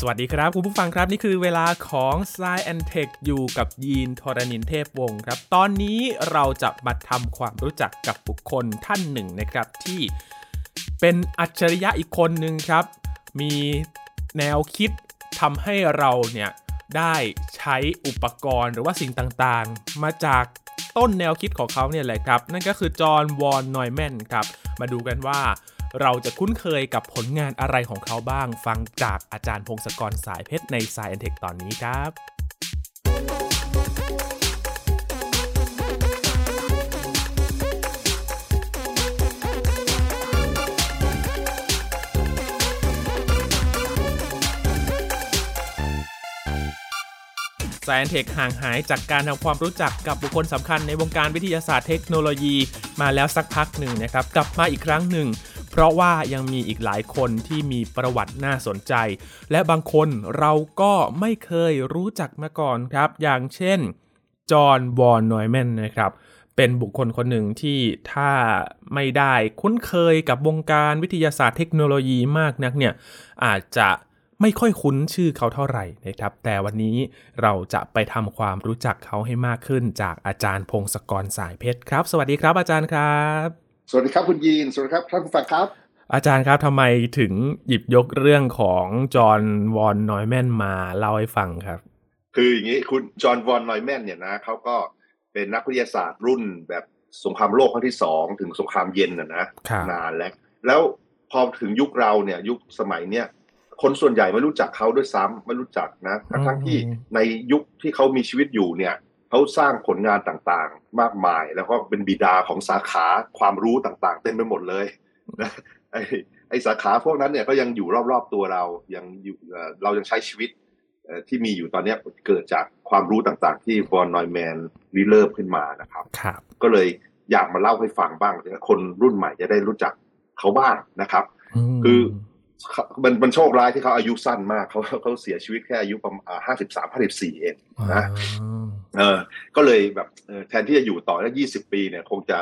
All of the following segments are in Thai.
สวัสดีครับ คุณผู้ฟังครับ นี่คือเวลาของ s ซ e and Tech อยู่กับยีนทรณินเทพวงศ์ครับ ตอนนี้เราจะมาทำความรู้จักกับบุคคลท่านหนึ่งนะครับ ที่เป็นอัจฉริยะอีกคนหนึ่งครับ มีแนวคิดทำให้เราเนี่ยได้ใช้อุปกรณ์หรือว่าสิ่งต่างๆ มาจากต้นแนวคิดของเขาเนี่ยแหละครับ นั่นก็คือจอห์นวอนนอยแมนครับ มาดูกันว่า เราจะคุ้นเคยกับผลงานอะไรของเขาบ้าง ฟังจากอาจารย์พงศกรสายเพชรใน Science Tech ตอนนี้ครับ s าย n นเทคห่างหายจากการทำความรู้จักกับบุคคลสำคัญในวงการวิทยาศาสตร์เทคโนโลยี มาแล้วสักพักหนึ่งนะครับ กลับมาอีกครั้งหนึ่ง ราะว่ายังมีอีกหลายคนที่มีประวัติน่าสนใจ และบางคนเราก็ไม่เคยรู้จักมาก่อนครับ อย่างเช่น จอห์นวอนนอยแมนนะครับเป็นบุคคลคนหนึ่งที่ถ้าไม่ได้คุ้นเคยกับวงการวิทยาศาสตร์เทคโนโลยีมากนักเนี่ยอาจจะไม่ค่อยคุ้นชื่อเขาเท่าไหร่นะครับ แต่วันนี้เราจะไปทำความรู้จักเขาให้มากขึ้นจากอาจารย์พงศกรสายเพชรครับ สวัสดีครับอาจารย์ครับ สวัสดีครับคุณยีน สวัสดีครับท่านผู้ฟังครับ อาจารย์ครับทำไมถึงหยิบยกเรื่องของจอห์นวอนนอยแมนมาเล่าให้ฟังครับ คืออย่างนี้คุณจอห์นวอนนอยแมนเนี่ยนะเขาก็เป็นนักวิทยาศาสตร์รุ่นแบบสงครามโลกครั้งที่สองถึงสงครามเย็นนะนะนานแล้วแล้วพอถึงยุคเราเนี่ยยุคสมัยเนี้ยคนส่วนใหญ่ไม่รู้จักเขาด้วยซ้ำไม่รู้จักนะทั้งทั้งที่ในยุคที่เขามีชีวิตอยู่เนี่ย เขาสร้างผลงานต่างๆ มากมาย แล้วก็เป็นบิดาของสาขาความรู้ต่างๆ เต็มไปหมดเลยนะไอ้ไอสาขาพวกนั้นเนี่ยก็ยังอยู่รอบๆตัวเรายังอยู่เรายังใช้ชีวิตที่มีอยู่ตอนนี้เกิดจากความรู้ต่างๆ ที่วอนนอยแมนริเริ่มขึ้นมานะครับครับก็เลยอยากมาเล่าให้ฟังบ้างคนรุ่นใหม่จะได้รู้จักเขาบ้างนะครับ คือ มันมันโชคร้ายที่เขาอายุสั้นมากเขาเขาเสียชีวิตแค่อายุประมาณห้าสิบสามห้าสิบสี่เองนะเออ ก็เลยแบบแทนที่จะอยู่ต่อได้ยี่สิบปีเนี่ย คงจะ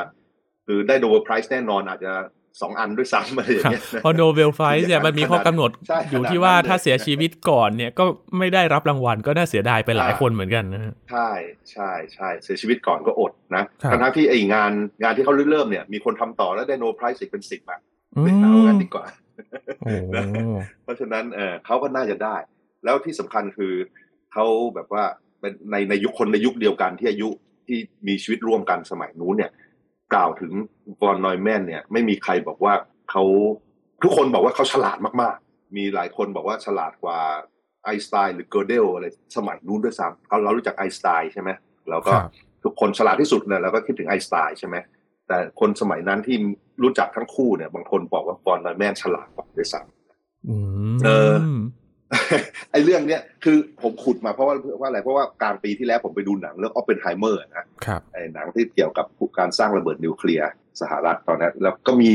คือได้ Nobel Prize แน่นอนอาจจะสองอันด้วยซ้ำอะไรอย่างเงี้ยเพราะ No bel Prize เนี่ยมันมีข้อกำหนดอยู่ที่ว่าถ้าเสียชีวิตก่อนเนี่ยก็ไม่ได้รับรางวัลก็น่าเสียดายไปหลายคนเหมือนกันนะใช่ใช่ใช่เสียชีวิตก่อนก็อดนะทั้งที่ไอ้งานงานที่เขาเริ่มเนี่ยมีคนทำต่อแล้วได้ Nobel Prize อีกเป็นสิบอะ ไม่เอากันดีกว่าเพราะฉะนั้นเออเขาก็น่าจะได้ แล้วที่สำคัญคือเขาแบบว่าเป็นในในยุคคนในยุคเดียวกันที่อายุที่มีชีวิตร่วมกันสมัยนู้นเนี่ย กล่าวถึงวอนนอยแมนเนี่ย ไม่มีใครบอกว่าเขาทุกคนบอกว่าเขาฉลาดมากๆ มีหลายคนบอกว่าฉลาดกว่าไอน์สไตน์หรือเกอร์เดลอะไรสมัยนู้นด้วยซ้ำเราเรารู้จักไอน์สไตน์ใช่ไหมเราก็ทุกคนฉลาดที่สุดเนี่ยเราก็คิดถึงไอน์สไตน์ใช่ไหมแต่คนสมัยนั้นที่ รู้จักทั้งคู่เนี่ย บางคนบอกว่า von Neumann ฉลาดกว่าด้วยซ้ำเออไอเรื่องเนี้ยคือผมขุดมาเพราะว่าว่าอะไรเพราะว่ากลางปีที่แล้วผมไปดูหนังเรื่องออฟเปนไฮเมอร์นะครับไอหนังที่เกี่ยวกับการสร้างระเบิดนิวเคลียร์สหรัฐตอนนั้น แล้วก็มี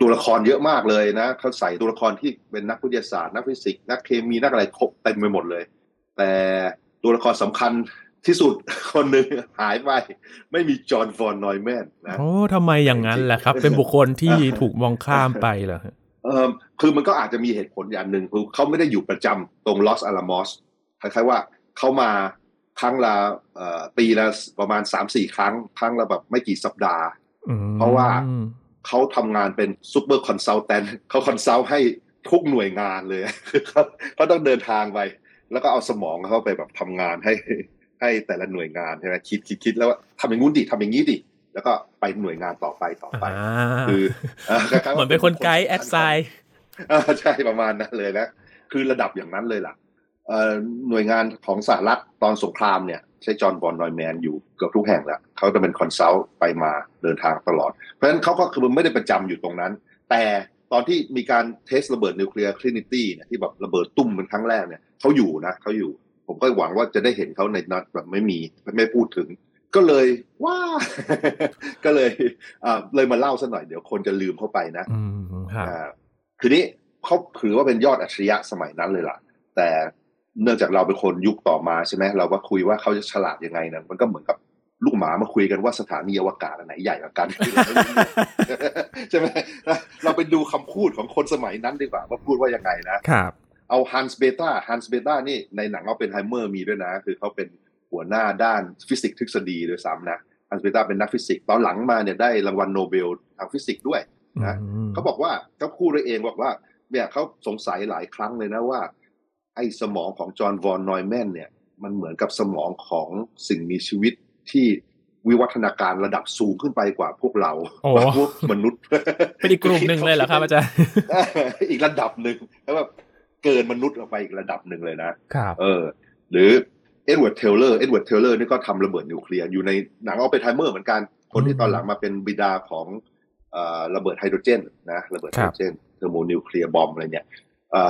ตัวละครเยอะมากเลยนะเขาใส่ตัวละครที่เป็นนักวิทยาศาสตร์นักฟิสิกส์นักเคมีนักอะไรครบเต็มไปหมดเลย แต่ตัวละครสำคัญ ที่สุดคนหนึ่งหายไป ไม่มีจอห์นฟอนนอยแมนนนะโอ้ทำไมอย่างนั้นแหละครับ เป็นบุคคลที่ถูกมองข้ามไปเหรอเออคือมันก็อาจจะมีเหตุผลอย่างหนึ่งคือเขาไม่ได้อยู่ประจำตรงลอสอาลามอสคล้ายๆว่าเขามาครั้งละปีละประมาณสามสี่ครั้ง ครั้งละแบบไม่กี่สัปดาห์ เพราะว่าเขาทำงานเป็น super consultant เขา consult ให้ทุกหน่วยงานเลยเขาเขาต้องเดินทางไป แล้วก็เอาสมองเขาไปแบบทำงานให้ ให้แต่ละหน่วยงานใช่ไหมคิดคิดคิดแล้วว่าทำอย่างงู้นดิทำอย่างนี้ดิแล้วก็ไปหน่วยงานต่อไปต่อไป คือเหมือนเป็นคน guide adviseใช่ประมาณนั้นเลยนะคือระดับอย่างนั้นเลยล่ะหน่วยงานของสหรัฐตอนสงครามเนี่ย ใช้จอห์นวอนนอยแมนอยู่เกือบทุกแห่งแล้วเขาจะเป็น consult ไปมาเดินทางตลอด เพราะฉะนั้นเขาก็คือไม่ได้ประจำอยู่ตรงนั้น แต่ตอนที่มีการเทสระเบิดนิวเคลียร์คลินิตี้เนี่ยที่แบบระเบิดตุ้มเป็นครั้งแรกเนี่ยเขาอยู่นะเขาอยู่ ผมก็หวังว่าจะได้เห็นเขาในนัดแบบไม่มีไม่พูดถึง ก็เลยว้าก็เลยอ่าเลยมาเล่าสัหน่อยเดี๋ยวคนจะลืมเข้าไปนะอ่าทีนี้เขาถือว่าเป็นยอดอัจฉริยะสมัยนั้นเลยล่ะ แต่เนื่องจากเราเป็นคนยุคต่อมาใช่ไหมเราก็คุยว่าเขาจะฉลาดยังไงนะมันก็เหมือนกับลูกหมามาคุยกันว่าสถานีอวกาศอันไหนใหญ่กว่ากันใช่ไหมเราไปดูคำพูดของคนสมัยนั้นดีกว่าว่าพูดว่ายังไงนะครับ เอาฮันส์เบเทอฮันส์เบเทอนี่ในหนังออปเพนไฮเมอร์มีด้วยนะ คือเขาเป็นหัวหน้าด้านฟิสิกส์ทฤษฎีด้วยซ้ำนะฮันส์เบเทอเป็นนักฟิสิกส์ตอนหลังมาเนี่ยได้รางวัลโนเบลทางฟิสิกส์ด้วยนะเขาบอกว่าเขาพูดด้วยเองบอกว่าเนี่ยเขาสงสัยหลายครั้งเลยนะว่า ไอ้สมองของจอห์นวอนนอยแมนเนี่ย มันเหมือนกับสมองของสิ่งมีชีวิตที่วิวัฒนาการระดับสูงขึ้นไปกว่าพวกเราพวกมนุษย์เป็นอีกกลุ่มหนึ่งเลยเหรอครับอาจารย์อีกระดับหนึ่งแล้วแบบ เกินมนุษย์ออกไปอีกระดับหนึ่งเลยนะครับเออ หรือเอ็ดเวิร์ดเทเลอร์เอ็ดเวิร์ดเทเลอร์นี่ก็ทำระเบิดนิวเคลียร์อยู่ในหนังออปเพนไฮเมอร์เหมือนกัน คนที่ตอนหลังมาเป็นบิดาของระเบิดไฮโดรเจนนะระเบิดไฮโดรเจน thermonuclear bomb อะไรเนี่ย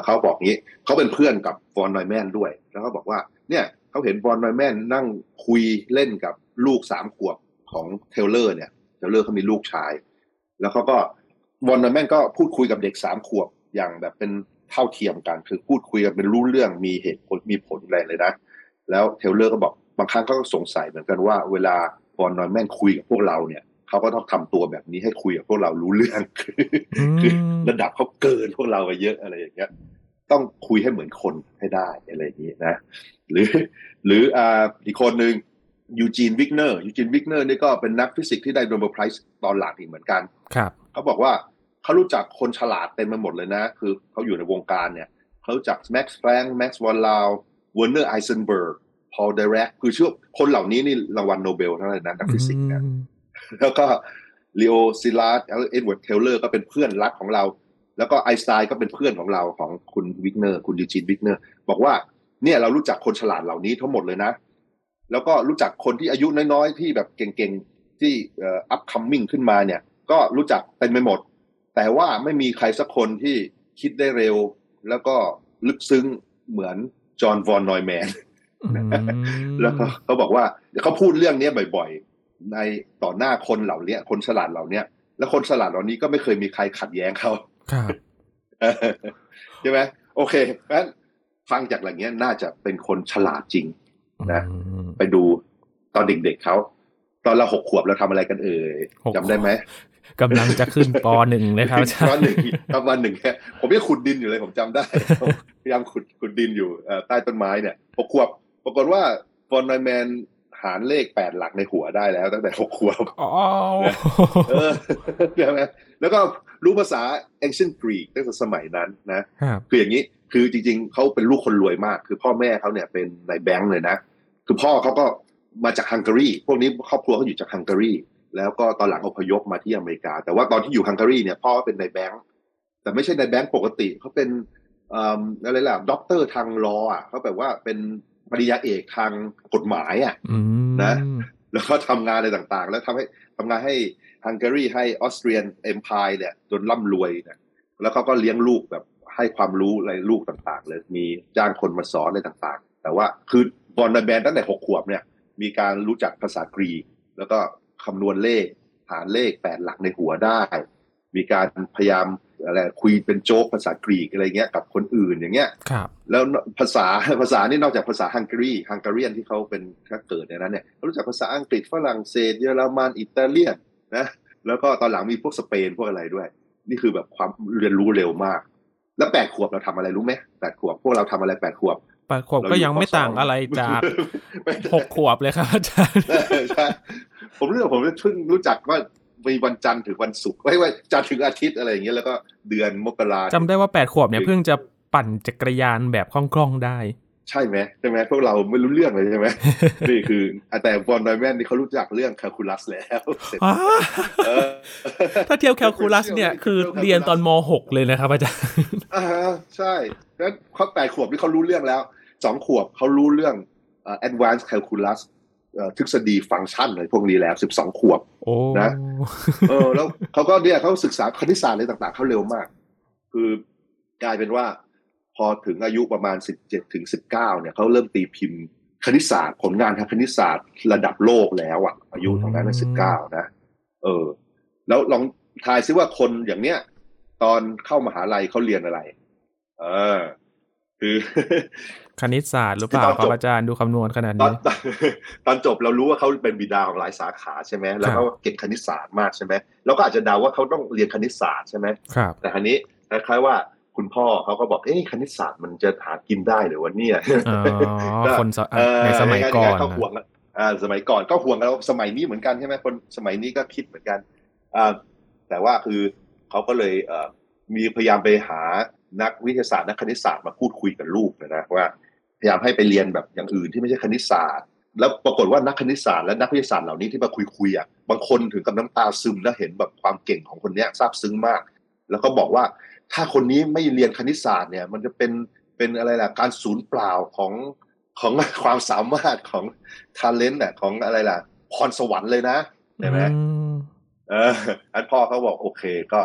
เขาบอกงี้เขาเป็นเพื่อนกับฟอนนอยแมนด้วย แล้วเขาบอกว่าเนี่ยเขาเห็นฟอนนอยแมนนั่งคุยเล่นกับลูกสามขวบของเทเลอร์เนี่ยเทเลอร์เขามีลูกชาย แล้วเขาก็วอนนอยแมนก็พูดคุยกับเด็กสามขวบอย่างแบบเป็น เท่าเทียมกันคือพูดคุยกันเป็นรู้เรื่องมีเหตุผลมีผลอะไรเลยนะ แล้วเทเลอร์ก็บอกบางครั้งเขาก็สงสัยเหมือนกันว่า เวลาฟอนนอยแมนคุยกับพวกเราเนี่ยเขาก็ต้องทำตัวแบบนี้ให้คุยกับพวกเรารู้เรื่องคือระดับเขาเกินพวกเราไปเยอะอะไรอย่างเงี้ยต้องคุยให้เหมือนคนให้ได้อะไรอย่างนี้นะ หรือ หรืออ่าอีกคนหนึ่งยูจีนวิกเนอร์ยูจีนวิกเนอร์นี่ก็เป็นนักฟิสิกส์ที่ได้ Nobel Prize ตอนหลังอีกเหมือนกัน ครับเขาบอกว่า เขารู้จักคนฉลาดเต็มไปหมดเลยนะ คือเขาอยู่ในวงการเนี่ยเขารู้จักแม็กซ์แพลงก์แม็กซ์วอนลาวเออเวอร์เนอร์ไฮเซนเบิร์กพอลดิแรกคือชื่อคนเหล่านี้นี่รางวัลโนเบลทั้งนั้นนะนักฟิสิกส์เนี่ยแล้วก็ลีโอซิลาร์ดเอ็ดเวิร์ดเทเลอร์ก็เป็นเพื่อนรักของเรา แล้วก็ไอน์สไตน์ก็เป็นเพื่อนของเราของคุณวิกเนอร์คุณยูจีนวิกเนอร์ บอกว่าเนี่ยเรารู้จักคนฉลาดเหล่านี้ทั้งหมดเลยนะ แล้วก็รู้จักคนที่อายุน้อยๆ ที่แบบเก่งๆ ที่เอ่อ upcoming ขึ้นมาเนี่ย ก็รู้จักเป็นไปหมด แต่ว่าไม่มีใครสักคนที่คิดได้เร็ว แล้วก็ลึกซึ้งเหมือนจอห์นวอนนอยแมนแล้วเขาบอกว่าเขาพูดเรื่องนี้บ่อยในต่อหน้าคนเหล่านี้คนฉลาดเหล่านี้แล้วคนฉลาดเหล่านี้ก็ไม่เคยมีใครขัดแย้งเขาครับใช่ไหมโอเคงั้นฟังจากอย่างนี้น่าจะเป็นคนฉลาดจริงนะไปดูตอนเด็กๆเขาตอนเราหกขวบเราทำอะไรกันเอ่ยจำได้ไหม กำลังจะขึ้นปหนึ่งเลยครับปหนึ่งประมาณหนึ่งแค่ผมยังขุดดินอยู่เลยผมจำได้พยายามขุดขุดดินอยู่ใต้ต้นไม้เนี่ยหกขวบปรากฏว่าฟอนไนแมนหารเลขแปดหลักในหัวได้แล้วตั้งแต่หกขวบอ๋อใช่ไหมแล้วก็รู้ภาษา ancient Greek ตั้งแต่สมัยนั้นนะคืออย่างนี้คือจริงๆเขาเป็นลูกคนรวยมาก คือพ่อแม่เขาเนี่ยเป็นนายแบงค์เลยนะ คือพ่อเขาก็มาจากฮังการีพวกนี้ครอบครัวเขาอยู่จากฮังการี แล้วก็ตอนหลังอพยพมาที่อเมริกา แต่ว่าตอนที่อยู่ฮังการีเนี่ยพ่อเป็นนายแบงค์แต่ไม่ใช่นายแบงค์ปกติเขาเป็นอะไรล่ะด็อกเตอร์ทางรออะเขาแบบว่าเป็นปริญญาเอกทางกฎหมายอะนะแล้วก็ทำงานอะไรต่างๆ แล้วทำให้ทำงานให้ฮังการีให้ Austrian Empire เนี่ยจนร่ำรวยเนี่ยแล้วเขาก็เลี้ยงลูกแบบให้ความรู้อะไรลูกต่างๆเลยมีจ้างคนมาสอนอะไรต่างๆ แต่ว่าคือวอนนอยแมนตั้งแต่หกขวบเนี่ย มีการรู้จักภาษากรีก แล้วก็ คำนวณเลขหาเลขแปดหลักในหัวได้ มีการพยายามอะไรคุยเป็นโจ๊กภาษากรีกอะไรเงี้ยกับคนอื่นอย่างเงี้ยครับแล้วภาษาภาษานี่นอกจากภาษาฮังการีฮังการีนที่เขาเป็นถ้าเกิดในนั้นเนี่ยรู้จักภาษาอังกฤษฝรั่งเศสเยอรมันอิตาเลียนนะแล้วก็ตอนหลังมีพวกสเปนพวกอะไรด้วย นี่คือแบบความเรียนรู้เร็วมาก แล้วแปดขวบเราทำอะไรรู้ไหมแปดขวบพวกเราทำอะไรแปดขวบแปดขวบก็ยังไม่ต่างอะไรจากหกขวบเลยครับอาจารย์ใช่ ผมเรื่องผมเพิ่งรู้จักว่ามีวันจันทร์ถึงวันศุกร์ไม่ว่าจันทร์ถึงอาทิตย์อะไรอย่างเงี้ยแล้วก็เดือนมกราจำได้ว่าแปดขวบเนี่ยเพิ่งจะปั่นจักรยานแบบคล่องๆได้ ใช่ไหมใช่ไหมพวกเราไม่รู้เรื่องเลยใช่ไหมนี่คือแต่บอลไดแมนนี่เขารู้จักเรื่องแคลคูลัสแล้วถ้าเทียบแคลคูลัสเนี่ยคือเรียนตอนม .6 เลยนะครับอาจารย์อ่าใช่แล้วเขาแปดขวบนี่เขารู้เรื่องแล้วสองขวบเขารู้เรื่อง advanced calculus ทฤษฎีฟังก์ชันอะไรพวกนี้แล้วสิบสองขวบนะเออแล้วเขาก็เนี่ยเขาศึกษาคณิตศาสตร์อะไรต่าง ๆเขาเร็วมาก คือกลายเป็นว่า พอถึงอายุประมาณสิบเจ็ดถึงสิบเก้าเนี่ยเขาเริ่มตีพิมพ์คณิตศาสตร์ผลงานทางคณิตศาสตร์ระดับโลกแล้วอะอายุตรงนั้นสิบเก้านะ เออ แล้วลองทายซิว่าคนอย่างเนี้ย ตอนเข้ามหาลัยเขาเรียนอะไร เออ คือ คณิตศาสตร์หรือเปล่าครับอาจารย์ดูคำนวณขนาดนี้ตอนจบเรารู้ว่าเขาเป็นบิดาของหลายสาขาใช่ไหมแล้วเขาเก่งคณิตศาสตร์มากใช่ไหมเราก็อาจจะเดาว่าเขาต้องเรียนคณิตศาสตร์ใช่ไหมครับแต่ทีนี้คล้ายๆว่าคุณพ่อเขาก็บอกเอ้คณิตศาสตร์มันจะหากินได้หรือวะเนี่ยคนในสมัยก่อนก็ห่วงอ่าสมัยก่อนก็ห่วงแล้วสมัยนี้เหมือนกันใช่ไหมคนสมัยนี้ก็คิดเหมือนกันอ่าแต่ว่าคือเขาก็เลยเอ่อมีพยายามไปหานักวิทยาศาสตร์นักคณิตศาสตร์มาพูดคุยกับลูกนะว่าพ ยายามให้ไปเรียนแบบอย่างอื่นที่ไม่ใช่คณิตศาสตร์ แล้วปรากฏว่านักคณิตศาสตร์และนักวิทยาศาสตร์เหล่านี้ที่มาคุยคุยอะบางคนถึงกับน้ำตาซึมแล้วเห็นแบบความเก่งของคนนี้ซาบซึ้งมาก แล้วก็บอกว่าถ้าคนนี้ไม่เรียนคณิตศาสตร์เนี่ย มันจะเป็นเป็นอะไรล่ะการสูญเปล่าของของความสามารถของทาเลนต์อะของอะไรล่ะพรสวรรค์เลยนะเห็นไหมเอออันพ่อเขาบอกโอเคก็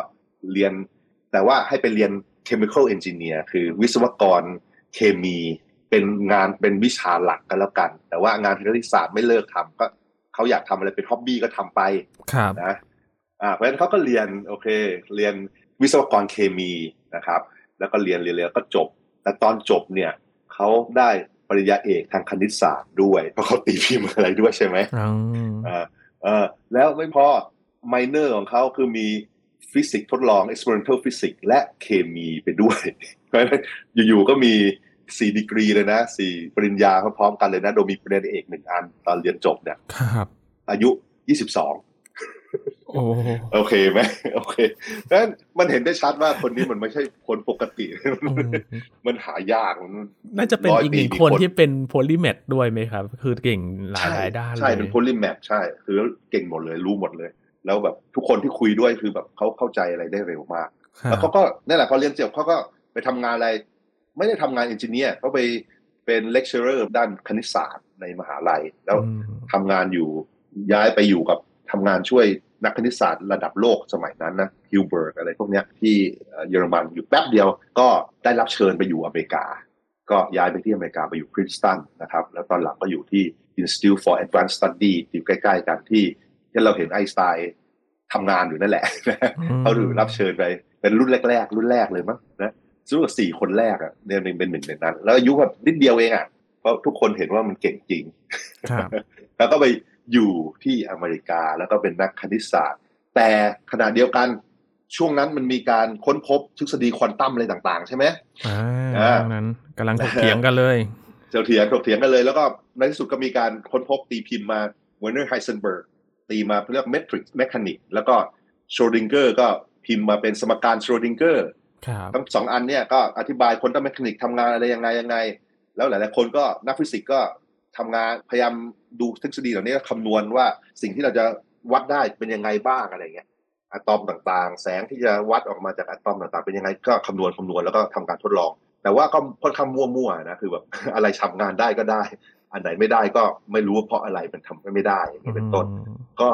เรียน แต่ว่าให้ไปเรียน chemical engineer คือวิศวกรเคมี เป็นงานเป็นวิชาหลักกันแล้วกัน แต่ว่างานคณิตศาสตร์ไม่เลิกทำก็เขาอยากทำอะไรเป็นฮ็อบบี้ก็ทำไปครับนะอ่าเพราะฉะนั้นเขาก็เรียนโอเค เรียนวิศวกรเคมีนะครับ แล้วก็เรียนเรียนก็จบ แต่ตอนจบเนี่ยเขาได้ปริญญาเอกทางคณิตศาสตร์ด้วยเพราะเขาตีพิมพ์อะไรด้วยใช่ไหมอ่าเออแล้วไม่พอ minor ของเขาคือมีฟิสิกส์ทดลอง experimental physics และเคมีไปด้วยเพราะฉะนั้นอยู่ๆก็มี สี่ดีกรีเลยนะสี่ปริญญาพร้อมๆกันเลยนะ โดยมีปริญญาเอกหนึ่งอันตอนเรียนจบเนี่ยครับ อายุยี่สิบสองโอเคไหมโอเคนั้นมันเห็นได้ชัดว่าคนนี้มันไม่ใช่คนปกติ มันหายากน่าจะเป็นอีกหนึ่งคนที่เป็นโพลิแมทด้วยไหมครับ คือเก่งหลายหลายด้านใช่เป็นโพลิแมทใช่ คือเก่งหมดเลยรู้หมดเลย แล้วแบบทุกคนที่คุยด้วยคือแบบเขาเข้าใจอะไรได้เร็วมาก แล้วเขาก็นั่นแหละพอเรียนจบเขาก็ไปทำงานอะไร ไม่ได้ทำงานเอนจิเนียร์เขาไปเป็น lecturer ด้านคณิตศาสตร์ในมหาลัย แล้วทำงานอยู่ย้ายไปอยู่กับทำงานช่วยนักคณิตศาสตร์ระดับโลกสมัยนั้นนะฮิลเบิร์ตอะไรพวกนี้ที่เยอรมันอยู่แป๊บเดียว ก็ได้รับเชิญไปอยู่อเมริกา ก็ย้ายไปที่อเมริกาไปอยู่พรินซ์ตันนะครับ แล้วตอนหลังก็อยู่ที่ Institute for Advanced Study อยู่ใกล้ๆกันที่ที่เราเห็นไอน์สไตน์ทำงานอยู่นั่นแหละเขาได้รับเชิญไปเป็นรุ่นแรก ๆ รุ่นแรกเลยมั้ง นะซึ่งสี่คนแรกอะเนี่ยเป็นหนึ่งในนั้น แล้วอายุแบบนิดเดียวเองอะเพราะทุกคนเห็นว่ามันเก่งจริง แล้วก็ไปอยู่ที่อเมริกาแล้วก็เป็นนักคณิตศาสตร์ แต่ขณะเดียวกันช่วงนั้นมันมีการค้นพบทฤษฎีควอนตัมอะไรต่างๆ ใช่ไหมอ่านั้นกำลังถกเถียงกันเลยเจ้าเถียงถกเถียงกันเลย แล้วก็ในที่สุดก็มีการค้นพบตีพิมพ์มาเวอร์เนอร์ไฮเซนเบิร์กตีมาเรียก matrix mechanics แล้วก็ชเรอดิงเงอร์ก็พิมพ์มาเป็นสมการชเรอดิงเงอร์ ทั้งสองอันเนี่ยก็อธิบาย quantum mechanics ทำงานอะไรยังไงยังไง แล้วหลายๆคนก็นักฟิสิกส์ก็ทำงานพยายามดูทฤษฎีเหล่านี้คำนวณว่าสิ่งที่เราจะวัดได้เป็นยังไงบ้างอะไรเงี้ยอะตอมต่างๆ แสงที่จะวัดออกมาจากอะตอมต่างๆ เป็นยังไงก็คำนวณคำนวณแล้วก็ทำการทดลอง แต่ว่าก็ค่อนข้างมั่วๆนะคือแบบอะไรทำงานได้ก็ได้ อันไหนไม่ได้ก็ไม่รู้ว่าเพราะอะไรมันทำไม่ได้อย่างนี้เป็นต้น ก็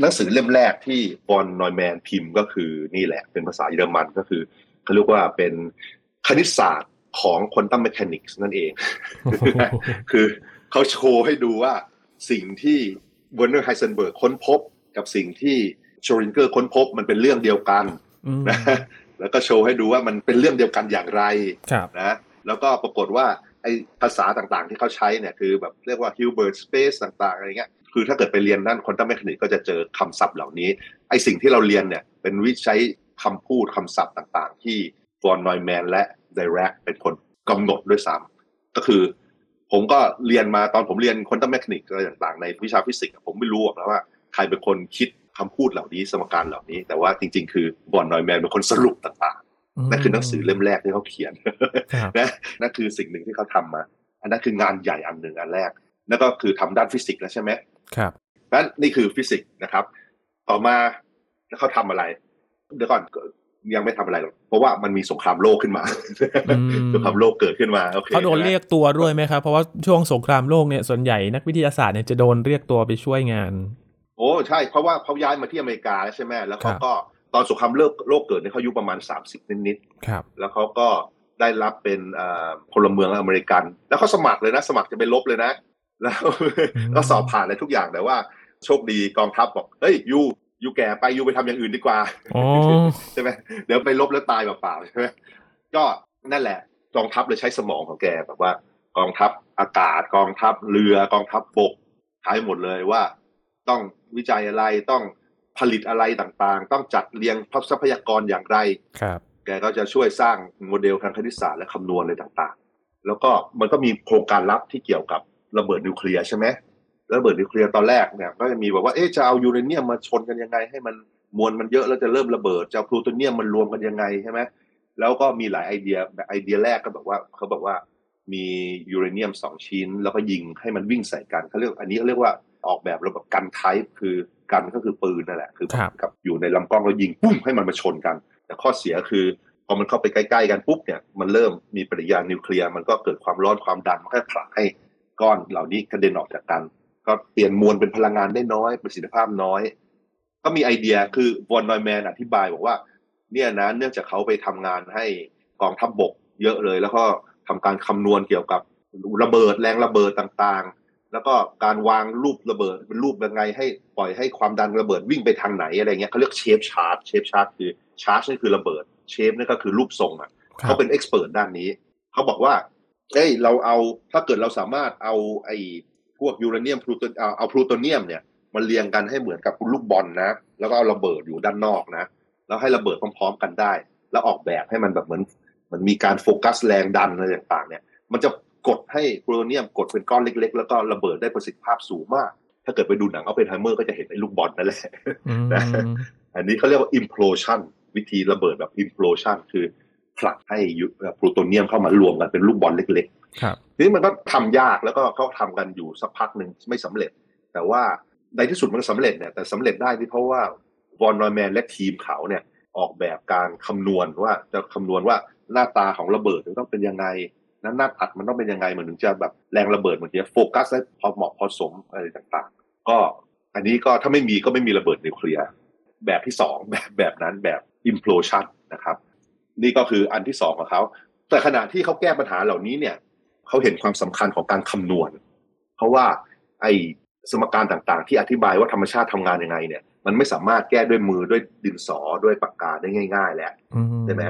หนังสือเล่มแรกที่ฟอนนอยแมนพิมพ์ก็คือนี่แหละ เป็นภาษาเยอรมันก็คือเขาเรียกว่าเป็นคณิตศาสตร์ของ quantum mechanics นั่นเอง คือเขาโชว์ให้ดูว่าสิ่งที่แวร์เนอร์ไฮเซนเบิร์กค้นพบ กับสิ่งที่ชเรอดิงเงอร์ค้นพบมันเป็นเรื่องเดียวกันนะแล้วก็โชว์ให้ดูว่ามันเป็นเรื่องเดียวกันอย่างไรนะแล้วก็ปรากฏว่าไอภาษาต่างๆที่เขาใช้เนี่ยคือแบบเรียกว่า Hilbert space ต่างๆอะไรเงี้ย คือถ้าเกิดไปเรียนด้าน quantum mechanics ก็จะเจอคำศัพท์เหล่านี้ ไอสิ่งที่เราเรียนเนี่ย เป็นวิใช้คำพูดคำศัพท์ต่างๆ ที่ฟอนนอยแมนและดิแรกเป็นคนกำหนดด้วยซ้ำก็คือ ผมก็เรียนมาตอนผมเรียน quantum mechanics อะไรต่างๆ ในวิชาฟิสิกส์ผมไม่รู้หรอกนะว่าใครเป็นคนคิดคำพูดเหล่านี้สมการเหล่านี้ แต่ว่าจริง ๆ คือฟอนนอยแมนเป็นคนสรุปต่างๆนั่นคือหนังสือเล่มแรกที่เขาเขียนนะนั่นคือสิ่งหนึ่งที่เขาทำมา อันนั้นคืองานใหญ่อันหนึ่งอันแรกนั่นก็คือทำด้านฟิสิกส์แล้วใช่ไหม ครับนั้นนี่คือฟิสิกส์นะครับ ต่อมาแล้วเขาทำอะไร เดี๋ยวก่อนยังไม่ทำอะไรหรอกเพราะว่ามันมีสงครามโลกขึ้นมาสงครามโลกเกิดขึ้นมาโอเคเขาโดนเรียกตัวด้วยไหมครับ เพราะว่าช่วงสงครามโลกเนี่ยส่วนใหญ่นักวิทยาศาสตร์เนี่ยจะโดนเรียกตัวไปช่วยงาน โอ้ใช่ เพราะว่าเขาย้ายมาที่อเมริกาใช่ไหมแล้วเขาก็ตอนสงครามโลกโลกเกิดเนี่ยเขาอายุประมาณสามสิบนิดๆครับ แล้วเขาก็ได้รับเป็นพลเมืองอเมริกัน แล้วเขาสมัครเลยนะ สมัครจะไปลบเลยนะ แล้วก็สอบผ่านอะไรทุกอย่างแต่ว่า โชคดีกองทัพบอกเฮ้ยยูอยู่แก่ไปอยู่ไปทำอย่างอื่นดีกว่าใช่ไหมเดี๋ยวไปลบแล้วตายเปล่าๆใช่ไหมก็นั่นแหละกองทัพเลยใช้สมองของแกแบบว่า กองทัพอากาศกองทัพเรือกองทัพบกใช้หมดเลยว่า ต้องวิจัยอะไรต้องผลิตอะไรต่างๆ ต้องจัดเรียงทรัพยากรอย่างไรครับแกก็จะช่วยสร้างโมเดลทางคณิตศาสตร์และคำนวณอะไรต่างๆ แล้วก็มันก็มีโครงการลับที่เกี่ยวกับ ระเบิดนิวเคลียร์ใช่ไหมระเบิดนิวเคลียร์ตอนแรกเนี่ยก็จะมีบอกว่าเอ๊ะจะเอายูเรเนียมมาชนกันยังไง ให้มันมวลมันเยอะแล้วจะเริ่มระเบิดจะพลูโตเนียมมันรวมกันยังไงใช่ไหมแล้วก็มีหลายไอเดียไอเดียแรกก็บอกว่าเขาบอกว่ามียูเรเนียมสองชิ้น แล้วก็ยิงให้มันวิ่งใส่กันเขาเรียกอันนี้เขาเรียกว่าออกแบบระบบกันไทป์คือกันก็คือปืนนั่นแหละ คือกับอยู่ในลำกล้องแล้วยิงปุ้มให้มันมาชนกัน แต่ข้อเสียคือพอมันเข้าไปใกล้ๆกันปุ๊บเนี่ยมันเริ่มมีปฏิกิริยานิวเคลียร์มันก็เกิดความร้อนความดันมันก็ผลักให้ ก้อนเหล่านี้กระเด็นออกจากกัน ก็เปลี่ยนมวลเป็นพลังงานได้น้อยประสิทธิภาพน้อย ก็มีไอเดียคือวอนนอยแมนอธิบายบอกว่า เนี่ยนะ เนื่องจากเขาไปทำงานให้กองทัพบกเยอะเลย แล้วก็ทำการคำนวณเกี่ยวกับระเบิดแรงระเบิดต่างๆ แล้วก็การวางลูกระเบิดเป็นรูปยังไงให้ปล่อยให้ความดันระเบิดวิ่งไปทางไหนอะไรเงี้ยเขาเรียก shaped charge shaped charge คือชาร์ตนี่คือระเบิด shape นี่ก็คือรูปทรงอะเขาเป็น expert ด้านนี้เขาบอกว่า เอ้ยเราเอาถ้าเกิดเราสามารถเอาไอ้พวกยูเรเนียมพลูโตเอาเอาพลูโตเนียมเนี่ยมันเรียงกันให้เหมือนกับลูกบอลนะ แล้วก็เอาระเบิดอยู่ด้านนอกนะ แล้วให้ระเบิดพร้อม ๆ กันได้ แล้วออกแบบให้มันแบบเหมือนมันมีการโฟกัสแรงดันอะไรต่าง ๆ เนี่ย มันจะกดให้พลูโตเนียมกดเป็นก้อนเล็ก ๆ แล้วก็ระเบิดได้ประสิทธิภาพสูงมาก ถ้าเกิดไปดูหนังออปเพนไฮเมอร์ก็จะเห็นไอ้ลูกบอลนั่นแหละนะอันนี้เขาเรียกว่า implosion วิธีระเบิดแบบ implosion คือ ผลักให้พลูโตเนียมเข้ามารวมกันเป็นลูกบอลเล็กๆครับทีนี้มันก็ทำยากแล้วก็เขาทำกันอยู่สักพักหนึ่งไม่สำเร็จ แต่ว่าในที่สุดมันสำเร็จเนี่ยแต่สำเร็จได้ที่เพราะว่าวอนนอยแมนและทีมเขาเนี่ยออกแบบการคำนวณว่าจะคำนวณว่าหน้าตาของระเบิดมันต้องเป็นยังไงนั้นหน้าตัดมันต้องเป็นยังไงมันถึงจะแบบแรงระเบิดมันจะโฟกัสได้พอเหมาะพอสมอะไรต่างๆ ก็อันนี้ก็ถ้าไม่มีก็ไม่มีระเบิดนิวเคลียร์แบบที่สองแบบแบบนั้นแบบ implosion นะครับ นี่ก็คืออันที่สองของเขา แต่ขณะที่เขาแก้ปัญหาเหล่านี้เนี่ยเขาเห็นความสำคัญของการคำนวณ เพราะว่าไอสมการต่างๆ ที่อธิบายว่าธรรมชาติทำงานยังไงเนี่ย มันไม่สามารถแก้ด้วยมือด้วยดินสอด้วยปากกาได้ง่าย ๆ แล้วใช่ไหม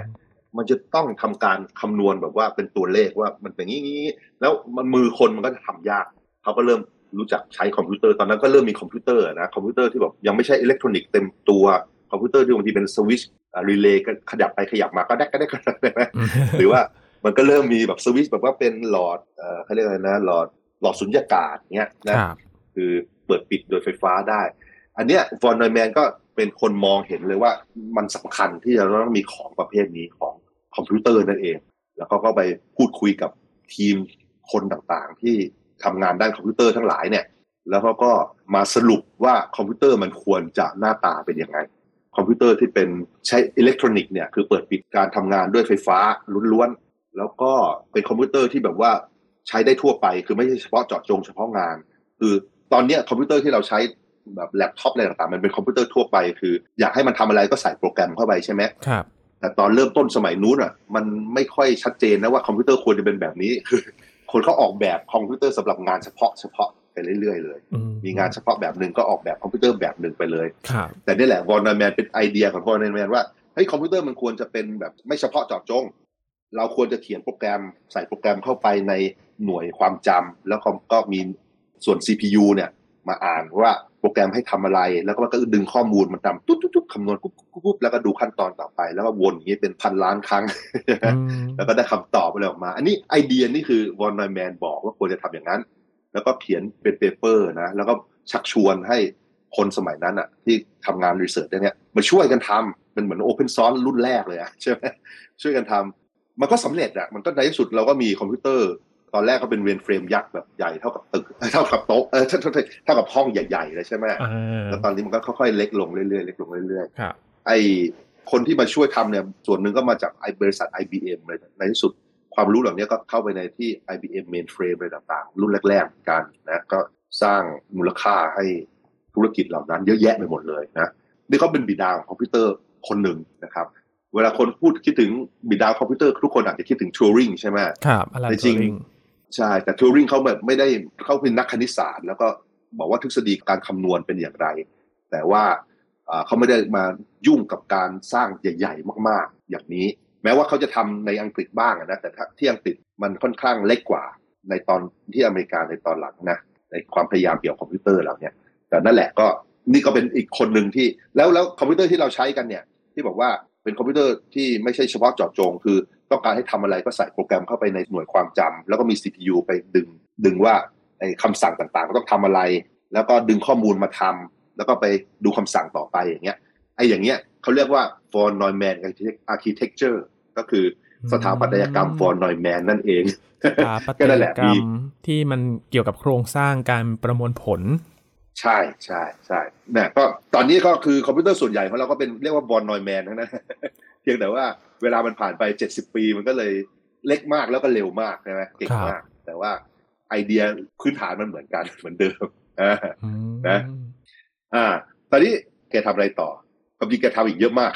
มันจะต้องทำการคำนวณแบบว่าเป็นตัวเลขว่ามันเป็นงี้งี้แล้วมันมือคนมันก็จะทำยากเขาก็เริ่มรู้จักใช้คอมพิวเตอร์ตอนนั้นก็เริ่มมีคอมพิวเตอร์นะคอมพิวเตอร์ที่แบบยังไม่ใช่อิเล็กทรอนิกส์เต็มตัวคอมพิวเตอร์ที่บางทีเป็นสวิตช์ รีเลย์ก็ขยับไปขยับมาก็ได้ก็ได้ก็ได้หรือว่ามันก็เริ่มมีแบบสวิตช์แบบว่าเป็นหลอดเอ่อเขาเรียกอะไรนะหลอดหลอดสุญญากาศเนี้ยนะคือเปิดปิดโดยไฟฟ้าได้ อันเนี้ยฟอนนอยแมนก็เป็นคนมองเห็นเลยว่ามันสำคัญที่จะต้องมีของประเภทนี้ของคอมพิวเตอร์นั่นเอง แล้วก็ก็ไปพูดคุยกับทีมคนต่างๆ ที่ทำงานด้านคอมพิวเตอร์ทั้งหลายเนี่ย แล้วเขาก็มาสรุปว่าคอมพิวเตอร์มันควรจะหน้าตาเป็นยังไงคอม พิวเตอร์ที่เป็นใช้อิเล็กทรอนิกส์เนี่ยคือเปิดปิดการทำงานด้วยไฟฟ้าล้วนๆ แล้วก็เป็นคอมพิวเตอร์ที่แบบว่าใช้ได้ทั่วไป คือไม่ใช่เฉพาะเจาะจงเฉพาะงาน คือตอนนี้คอมพิวเตอร์ที่เราใช้แบบแล็ปท็อปอะไรต่างๆมันเป็นคอมพิวเตอร์ทั่วไปคือ อยากให้มันทำอะไรก็ใส่โปรแกรมเข้าไปใช่ไหมครับแต่ตอนเริ่มต้นสมัยนู้นอะมันไม่ค่อยชัดเจนนะว่าคอมพิวเตอร์ควรจะเป็นแบบนี้คือ คนเขาออกแบบคอมพิวเตอร์สำหรับงานเฉพาะเฉพาะ ไปเรื่อยๆเลย มีงานเฉพาะแบบหนึ่งก็ออกแบบคอมพิวเตอร์แบบหนึ่งไปเลย แต่นี่แหละฟอนนอยแมนเป็นไอเดียของฟอนนอยแมนว่าเฮ้ยคอมพิวเตอร์มันควรจะเป็นแบบไม่เฉพาะเจาะจง เราควรจะเขียนโปรแกรมใส่โปรแกรมเข้าไปในหน่วยความจำแล้วก็มีส่วน CPU เนี่ยมาอ่านว่าโปรแกรมให้ทำอะไร แล้วก็ก็ดึงข้อมูลมันทำตุ๊ดตุ๊ดคำนวณกุ๊บกุ๊บแล้วก็ดูขั้นตอนต่อไป แล้วก็วนอย่างนี้เป็นพันล้านครั้ง แล้วก็ได้คำตอบอะไรออกมา อันนี้ไอเดียนี่คือฟอนนอยแมนบอกว่าควรจะทำอย่างนั้น แล้วก็เขียนเป็น paper นะแล้วก็ชักชวนให้คนสมัยนั้นอะที่ทำงาน research เนี่ยมาช่วยกันทำเป็นเหมือน open source รุ่นแรกเลยอะใช่ไหมช่วยกันทำมันก็สำเร็จอะมันก็ในที่สุดเราก็มีคอมพิวเตอร์ ตอนแรกก็เป็น mainframe ยักษ์แบบใหญ่เท่ากับตึกเท่ากับโต๊ะเออเท่าเท่ากับห้องใหญ่ๆเลยใช่ไหมแล้วตอนนี้มันก็ค่อยๆเล็กลงเรื่อยๆเล็กลงเรื่อยๆไอคนที่มาช่วยทำเนี่ยส่วนหนึ่งก็มาจากไอบริษัท IBM เลยในที่สุด ความรู้เหล่านี้ก็เข้าไปในที่ IBM mainframe อะไรต่างๆ รุ่นแรกๆกันนะก็สร้างมูลค่าให้ธุรกิจเหล่านั้น เยอะแยะไปหมดเลยนะนี่เขาเป็นบิดาของคอมพิวเตอร์คนหนึ่งนะครับ เวลาคนพูดคิดถึงบิดาคอมพิวเตอร์ทุกคนอาจจะคิดถึงทูริงใช่ไหมครับอะไรจริงใช่แต่ทูริงเขาแบบไม่ได้เขาเป็นนักคณิตศาสตร์ แล้วก็บอกว่าทฤษฎีการคำนวณเป็นอย่างไร แต่ว่าเขาไม่ได้มายุ่งกับการสร้างใหญ่ ๆ มาก ๆ อย่างนี้ แม้ว่าเขาจะทำในอังกฤษบ้างนะแต่ที่อังกฤษมันค่อนข้างเล็กกว่า ในตอนที่อเมริกาในตอนหลังนะในความพยายามเกี่ยวกับคอมพิวเตอร์เราเนี่ย แต่นั่นแหละก็นี่ก็เป็นอีกคนหนึ่งที่แล้วแล้วคอมพิวเตอร์ที่เราใช้กันเนี่ย ที่บอกว่าเป็นคอมพิวเตอร์ที่ไม่ใช่เฉพาะเจาะจง คือต้องการให้ทำอะไรก็ใส่โปรแกรมเข้าไปในหน่วยความจำแล้วก็มี CPU ไปดึงดึงว่าไอ้คำสั่งต่างๆ ต้องทำอะไร แล้วก็ดึงข้อมูลมาทำแล้วก็ไปดูคำสั่งต่อไปอย่างเงี้ยไอ้อย่างเงี้ยเขาเรียกว่า for Neumann architecture ก็คือสถาปัตยกรรม for Neumann นั่นเองสถาปัตยกรรมที่มันเกี่ยวกับโครงสร้างการประมวลผล ใช่ใช่ใช่เนี่ยก็ตอนนี้ก็คือคอมพิวเตอร์ส่วนใหญ่ของเราก็เป็นเรียกว่าบอลนอยแมนทั้งนั้นเพียงแต่ว่าเวลามันผ่านไปเจ็ดสิบปีมันก็เลยเล็กมากแล้วก็เร็วมากใช่ไหมเก่งมาก แต่ว่าไอเดียพื้นฐานมันเหมือนกันเหมือนเดิมนะอ่าตอนนี้แกทำอะไรต่อ ความจริงแกทำอีกเยอะมาก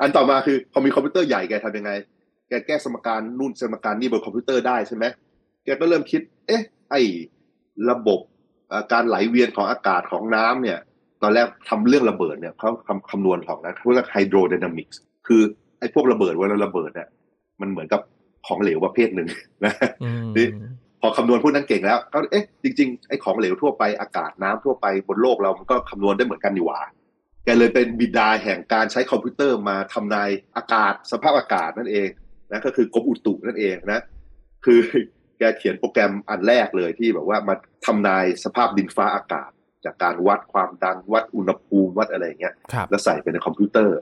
อันต่อมาคือพอมีคอมพิวเตอร์ใหญ่แกทำยังไง แกแก้สมการนู่นสมการนี่บนคอมพิวเตอร์ได้ใช่ไหมแกก็เริ่มคิด เอ๊ะ ไอ้ระบบการไหลเวียนของอากาศของน้ำเนี่ย ตอนแรกทำเรื่องระเบิดเนี่ยเขาคำคำนวณของนะเขาเรียก hydrodynamics คือไอ้พวกระเบิดเวลาระเบิดเนี่ยมันเหมือนกับของเหลวประเภทหนึ่งนะนี่พอคำนวณพวกนั้นเก่งแล้วก็เอ๊ะจริงๆไอ้ของเหลวทั่วไปอากาศน้ำทั่วไปบนโลกเรามันก็คำนวณได้เหมือนกันนี่หว่า แกเลยเป็นบิดาแห่งการใช้คอมพิวเตอร์มาทำนายอากาศสภาพอากาศนั่นเองนะก็คือกรมอุตุนั่นเองนะ คือแกเขียนโปรแกรมอันแรกเลยที่แบบว่ามาทำนายสภาพดินฟ้าอากาศ จากการวัดความดันวัดอุณหภูมิวัดอะไรเงี้ยแล้วใส่ไปในคอมพิวเตอร์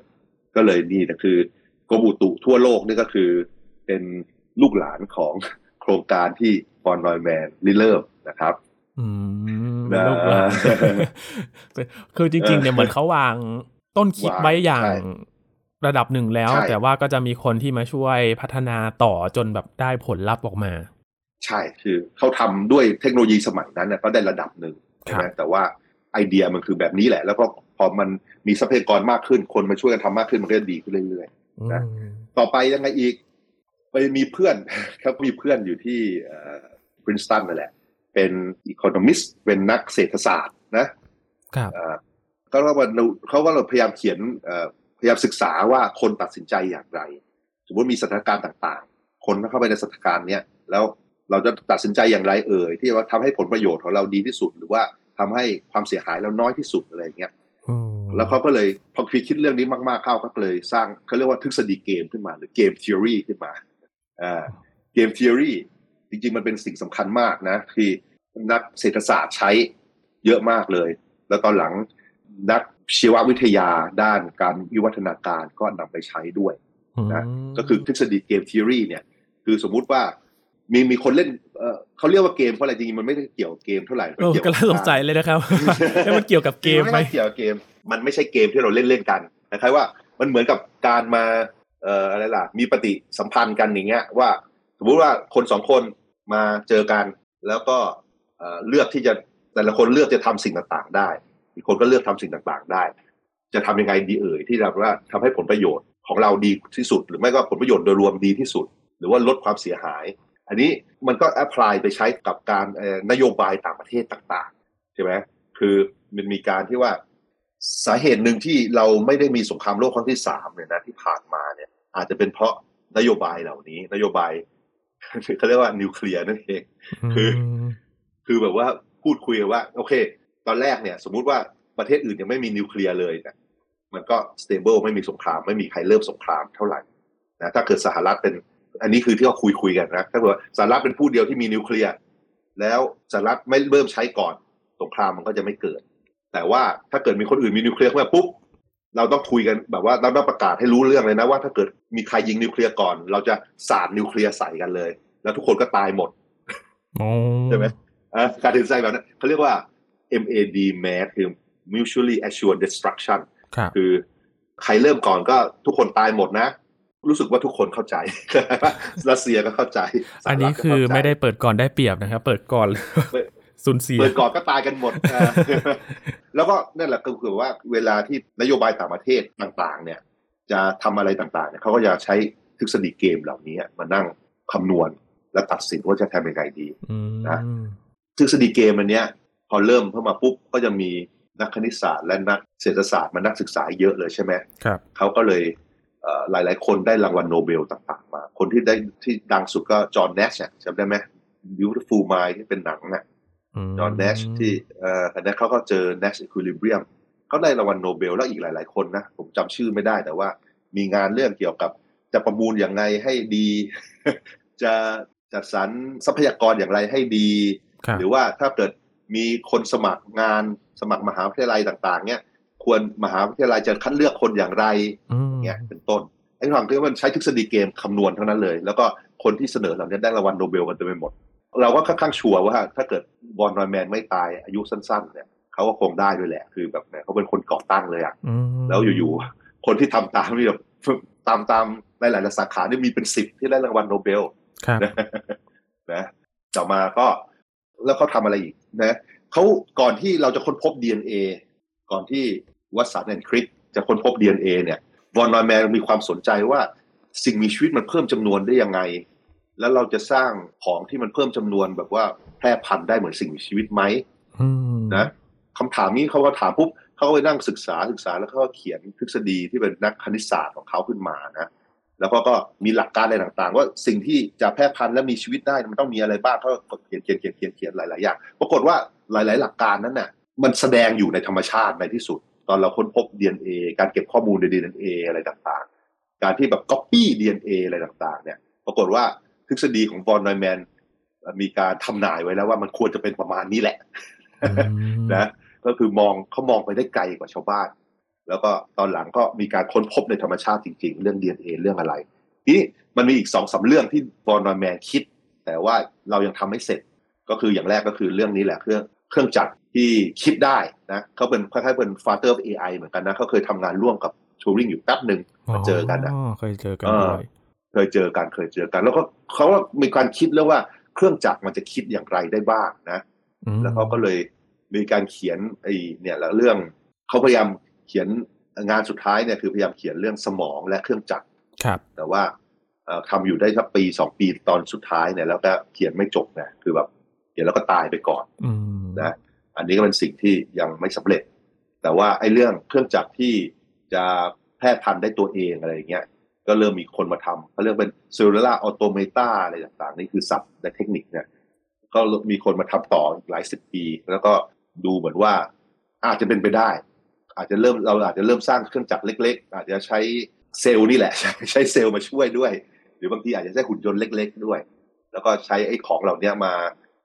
ก็เลยนี่นะคือกรมอุตุทั่วโลกนี่ก็คือ เป็นลูกหลานของโครงการที่ฟอนนอยแมนริเริ่มนะครับ อืมลูกหลานคือจริง ๆ เนี่ยเหมือนเขาวางต้นคิดไว้อย่างระดับหนึ่งแล้ว แต่ว่าก็จะมีคนที่มาช่วยพัฒนาต่อจนแบบได้ผลลัพธ์ออกมา ใช่คือเขาทำด้วยเทคโนโลยีสมัยนั้นก็ได้ระดับหนึ่งใช่ไหมแต่ว่าไอเดียมันคือแบบนี้แหละ แล้วก็พอมันมีทรัพยากรมากขึ้นคนมาช่วยกันทำมากขึ้นมันก็ดีขึ้นเรื่อยๆนะต่อไปยังไงอีก ไปมีเพื่อนเขามีเพื่อนอยู่ที่ปรินสตันนั่นแหละ เป็นอีโคโนมิสเป็นนักเศรษฐศาสตร์นะครับก็ว่าเขาว่าเราพยายามเขียนพยายามศึกษาว่าคนตัดสินใจอย่างไร สมมติมีสถานการณ์ต่างๆ คนเข้าไปในสถานการณ์เนี้ยแล้วเราจะตัดสินใจอย่างไรเอ่ยที่ว่าทำให้ผลประโยชน์ของเราดีที่สุด หรือว่าทำให้ความเสียหายเราน้อยที่สุดอะไรเงี้ยแล้วเขาก็เลยพอคิดเรื่องนี้มากๆเข้าก็เลยสร้างเขาเรียกว่าทฤษฎีเกมขึ้นมา หรือเกมทฤษฎีขึ้นมาอ่าเกมทฤษฎี จริงๆ มันเป็นสิ่งสำคัญมากนะที่นักเศรษฐศาสตร์ใช้เยอะมากเลย แล้วตอนหลังนักชีววิทยาด้านการวิวัฒนาการก็นำไปใช้ด้วยนะก็คือทฤษฎีเกมทีรีเนี่ย คือสมมุติว่ามีมีคนเล่นเขาเรียกว่าเกมเพราะอะไรจริงๆมันไม่ได้เกี่ยวกับเกมเท่าไหร่เกี่ยวกับสงสัยเลยนะครับมันเกี่ยวกับเกมไหมเกี่ยวกับเกม มันไม่ใช่เกมที่เราเล่นเล่นกันนะครับว่ามันเหมือนกับการมาเอ่ออะไรล่ะ มีปฏิสัมพันธ์กันอย่างเงี้ยว่า สมมุติว่าคนสองคน มาเจอกัน แล้วก็เลือกที่จะแต่ละคนเลือกจะทำสิ่งต่างๆ ได้ อีกคนก็เลือกทำสิ่งต่างๆ ได้ จะทำยังไงดีเอ่ยที่เราว่าทำให้ผลประโยชน์ของเราดีที่สุด หรือไม่ก็ผลประโยชน์โดยรวมดีที่สุด หรือว่าลดความเสียหาย อันนี้มันก็ apply ไปใช้กับการนโยบายต่างประเทศต่างๆใช่ไหมคือมันมีการที่ว่าสาเหตุหนึ่งที่เราไม่ได้มีสงครามโลกครั้งที่สามเนี่ยนะที่ผ่านมาเนี่ยอาจจะเป็นเพราะนโยบายเหล่านี้ นโยบาย เขาเรียกว่านิวเคลียร์นั่นเองคือ คือแบบว่าพูดคุยว่า โอเค ตอนแรกเนี่ย สมมุติว่าประเทศอื่นยังไม่มีนิวเคลียร์เลยเนี่ยมันก็stable ไม่มีสงคราม ไม่มีใครเริ่มสงครามเท่าไหร่นะถ้าเกิดสหรัฐเป็น อันนี้คือที่เขาคุยคุยกันนะถ้าเกิดสหรัฐเป็นผู้เดียวที่มีนิวเคลียร์แล้วสหรัฐไม่เริ่มใช้ก่อน สงครามมันก็จะไม่เกิด แต่ว่าถ้าเกิดมีคนอื่นมีนิวเคลียร์เข้ามาปุ๊บ เราต้องคุยกันแบบว่าเราต้องประกาศให้รู้เรื่องเลยนะว่าถ้าเกิดมีใครยิงนิวเคลียร์ก่อน เราจะสาดนิวเคลียร์ใส่กันเลย แล้วทุกคนก็ตายหมดใช่ไหมการตัดสินใจแบบนั้นเขาเรียกว่า MAD MAD คือ mutually assured destruction คือใครเริ่มก่อนก็ทุกคนตายหมดนะ รู้สึกว่าทุกคนเข้าใจรัสเซียก็เข้าใจ อันนี้คือไม่ได้เปิดก่อนได้เปรียบนะครับ เปิดก่อน สูญเสียเปิดก่อนก็ตายกันหมด แล้วก็นั่นแหละก็คือว่าเวลาที่นโยบายต่างประเทศต่างๆ เนี่ย จะทำอะไรต่างๆเนี่ยเขาก็จะใช้ทฤษฎีเกมเหล่านี้มานั่งคำนวณและตัดสินว่าจะทำยังไงดีนะทฤษฎีเกมอันเนี้ย พอเริ่มเข้ามาปุ๊บก็จะมีนักคณิตศาสตร์และนักเศรษฐศาสตร์มานักศึกษาเยอะเลยใช่ไหมครับเขาก็เลยหลายๆคนได้รางวัลโนเบลต่าง ๆ มา คนที่ได้ที่ดังสุดก็จอห์นเนชจำได้ไหม Beautiful Mind ที่เป็นหนังน่ะ จอห์นเนชที่เอ่ออันนี้เขาก็เจอ Nash Equilibrium เขาได้รางวัลโนเบลแล้วอีกหลาย ๆ คนนะ ผมจำชื่อไม่ได้แต่ว่า มีงานเรื่องเกี่ยวกับ จะประมูลอย่างไรให้ดี จะจัดสรรทรัพยากรอย่างไรให้ดี หรือว่าถ้าเกิดมีคนสมัครงานสมัครมหาวิทยาลัยต่าง ๆ เนี่ยควรมหาวิทยาลัยจะคัดเลือกคนอย่างไรเนี่ยเป็นต้นไอ้ความที่มันใช้ทฤษฎีเกมคำนวณทั้งนั้นเลย แล้วก็คนที่เสนอเหล่านี้ได้รางวัลโนเบลกันเต็มไปหมด เราก็ค่อนข้างชัวร์ว่า ถ้าเกิดบอลนอยแมนไม่ตายอายุสั้น ๆ เนี่ยเขาก็คงได้ด้วยแหละ คือแบบเขาเป็นคนก่อตั้งเลยอะแล้วอยู่ๆคนที่ทำตามนี่แบบตามตามในหลาย ๆ สาขานี่มีเป็นสิบที่ได้รางวัลโนเบลนะต่อมาก็แล้วเขาทาอะไรอีกนะเขาก่อนที่เราจะค้นพบ DNA ก่อนที่วัตสันแอนคริกจะค้นพบ DNA เนี่ยวอนนอยแมนมีความสนใจว่าสิ่งมีชีวิตมันเพิ่มจำนวนได้ยังไง แล้วเราจะสร้างของที่มันเพิ่มจำนวนแบบว่าแพร่พันธุ์ได้เหมือนสิ่งมีชีวิตไหมนะคำถามนี้เขาก็ถามปุ๊บเขาก็ไปนั่งศึกษาศึกษาแล้วเขาก็เขียนทฤษฎีที่เป็นนักคณิตศาสตร์ของเขาขึ้นมานะแล้วก็ก็มีหลักการอะไรต่างๆ ว่าสิ่งที่จะแพร่พันธุ์และมีชีวิตได้มันต้องมีอะไรบ้างเขาก็เขียนเขียนเขียนเขียนเขียนหลายๆอย่างปรากฏว่าหลาย ๆ หลักการนั้นน่ะมันแสดงอยู่ในธรรมชาติในที่สุด ตอนเราค้นพบ DNA การเก็บข้อมูลใน DNA อะไรต่างๆ การที่แบบ copy DNA อะไรต่างๆ เนี่ย ปรากฏว่า ทฤษฎีของวอนไนแมนมีการทำนายไว้แล้วว่ามันควรจะเป็นประมาณนี้แหละนะก็คือมองเขามองไปได้ไกลกว่าชาวบ้าน แล้วก็ตอนหลังก็มีการค้นพบในธรรมชาติจริงๆ เรื่อง DNA เรื่องอะไรทีนี้มันมีอีกสองสาเรื่องที่วอนไนแมนคิด แต่ว่าเรายังทำไม่เสร็จก็คืออย่างแรกก็คือเรื่องนี้แหละเครื่องเครื่องจักรที่คิดได้นะเขาเป็นคล้ายๆเป็น father of AI เหมือนกันนะเขาเคยทำงานร่วมกับทูริงอยู่แป๊บหนึ่งมาเจอกันนะเคยเจอกันด้วย เคยเจอกันเคยเจอกัน แล้วก็เขามีการคิดเรื่องว่าเครื่องจักรมันจะคิดอย่างไรได้บ้างนะ แล้วเขาก็เลยมีการเขียนไอ้เนี่ยแล้วเรื่องเขาพยายามเขียนงานสุดท้ายเนี่ยคือพยายามเขียนเรื่องสมองและเครื่องจักรครับ แต่ว่าทำอยู่ได้สักปีสองปีตอนสุดท้ายเนี่ยแล้วก็เขียนไม่จบนะคือแบบเขียนแล้วก็ตายไปก่อนนะอันนี้ก็เป็นสิ่งที่ยังไม่สำเร็จ แต่ว่าไอ้เรื่องเครื่องจักรที่จะแพร่พันธุ์ได้ตัวเองอะไรอย่างเงี้ย ก็เริ่มมีคนมาทำเขาเรียกเป็น cellular automata อะไรต่างๆ นี่คือศัพท์ในเทคนิคเนี่ยก็มีคนมาทำต่ออีกหลายสิบปี แล้วก็ดูเหมือนว่าอาจจะเป็นไปได้ อาจจะเริ่มเราอาจจะเริ่มสร้างเครื่องจักรเล็ก ๆ อาจจะใช้เซลล์นี่แหละ ใช้เซลล์มาช่วยด้วย หรือบางทีอาจจะใช้หุ่นยนต์เล็ก ๆ ด้วย แล้วก็ใช้ไอ้ของเหล่านี้มา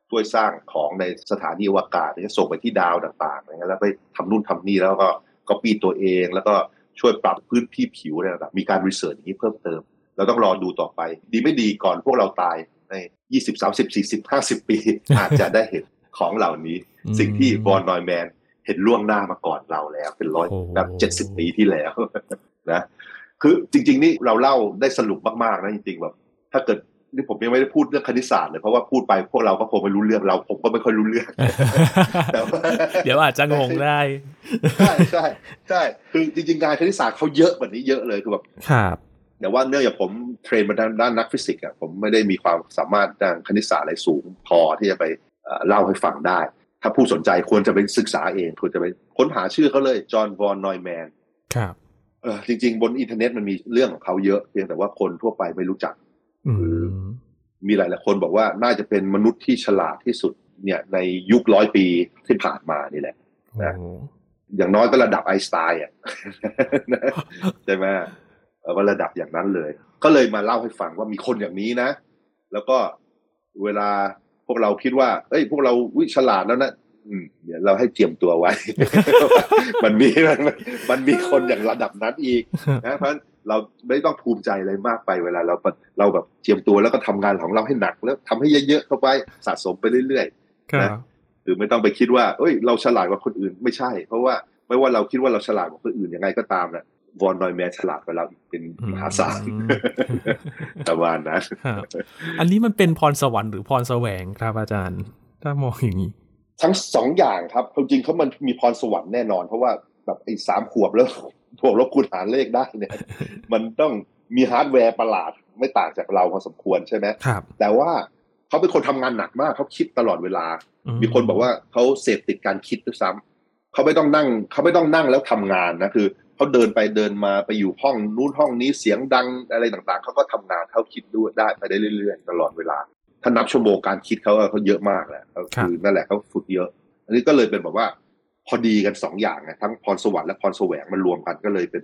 ช่วยสร้างของในสถานีอวกาศจะส่งไปที่ดาวต่างๆนะแล้วไปทำนู่นทำนี่แล้วก็ก็ปีตัวเองแล้วก็ ช่วยปรับพื้นที่ผิวอะไรต่างๆมีการรีเสิร์ชอย่างนี้เพิ่มเติม เราต้องรอดูต่อไป ดีไม่ดีก่อนพวกเราตายในยี่สิบสามสิบสี่สิบห้าสิบปี อาจจะได้เห็นของเหล่านี้ สิ่งที่บอลนอยแมนเห็นล่วงหน้ามาก่อนเราแล้ว เป็นร้อยแบบเจ็ดสิบปีที่แล้วนะคือจริง ๆ นี่เราเล่าได้สรุปมากๆนะจริงๆแบบถ้าเกิด นี่ผมยังไม่ได้พูดเรื่องคณิตศาสตร์เลยเพราะว่าพูดไปพวกเราก็คงไม่รู้เรื่องเราผมก็ไม่ค่อยรู้เรื่องเดี๋ยวอาจจะงงได้ใช่ใช่ใช่คือจริงๆงานคณิตศาสตร์เขาเยอะแบบนี้เยอะเลยคือแบบครับแต่ว่าเนื่องจากผม train มาด้านด้านนักฟิสิกส์อะผมไม่ได้มีความสามารถด้านคณิตศาสตร์อะไรสูง พอที่จะไปเล่าให้ฟังได้ ถ้าผู้สนใจควรจะไปศึกษาเองควรจะไปค้นหาชื่อเขาเลยจอห์นวอนนอยแมนครับเออจริง ๆ บนอินเทอร์เน็ตมันมีเรื่องของเขาเยอะเพียงแต่ว่าคนทั่วไปไม่รู้จัก มีหลายหลายคนบอกว่าน่าจะเป็นมนุษย์ที่ฉลาดที่สุดเนี่ยในยุคร้อยปีที่ผ่านมานี่แหละนะอย่างน้อยก็ระดับไอสไตน์อะใช่ไหมว่าระดับอย่างนั้นเลย ก็เลยมาเล่าให้ฟังว่ามีคนอย่างนี้นะ แล้วก็เวลาพวกเราคิดว่า เอ้ย พวกเราวิฉลาดแล้วนะ เดี๋ยวเราให้เจียมตัวไว้ มันมีมันมันมีคนอย่างระดับนั้นอีกนะเพราะเราไม่ต้องภูมิใจอะไรมากไปเวลาเราเราแบบเจียมตัวแล้วก็ทำงานของเราให้หนักแล้วทำให้เยอะๆเข้าไปสะสมไปเรื่อยๆนะคือไม่ต้องไปคิดว่าเอ้ย เราฉลาดกว่าคนอื่นไม่ใช่ เพราะว่าไม่ว่าเราคิดว่าเราฉลาดกว่าคนอื่นยังไงก็ตามนะวอนนอยแมนฉลาดกว่าเราเป็นมหาศาลประมาณนั้นอันนี้มันเป็นพรสวรรค์หรือพรแสวงครับอาจารย์ ถ้ามองอย่างนี้ ทั้งสองอย่างครับจริงเขามันมีพรสวรรค์แน่นอน เพราะว่าแบบไอ้สามขวบแล้วบวกลบคูณหารเลขได้เนี่ย มันต้องมีฮาร์ดแวร์ประหลาดไม่ต่างจากเราพอสมควรใช่ไหมครับแต่ว่าเขาเป็นคนทำงานหนักมากเขาคิดตลอดเวลา มีคนบอกว่าเขาเสพติดการคิดด้วยซ้ำเขาไม่ต้องนั่งเขาไม่ต้องนั่งแล้วทำงานนะคือเขาเดินไปเดินมาไปอยู่ห้องนู้นห้องนี้เสียงดังอะไรต่างๆเขาก็ทำงานเขาคิดด้วยได้ไปได้เรื่อยๆ ตลอดเวลา ถ้านับชั่วโมงการคิดเขาเขาเยอะมากแหละคือนั่นแหละเขาฝึกเยอะ อันนี้ก็เลยเป็นแบบว่า พอดีกันสองอย่างไงทั้งพรสวรรค์และพรแสวงมันรวมกันก็เลยเป็น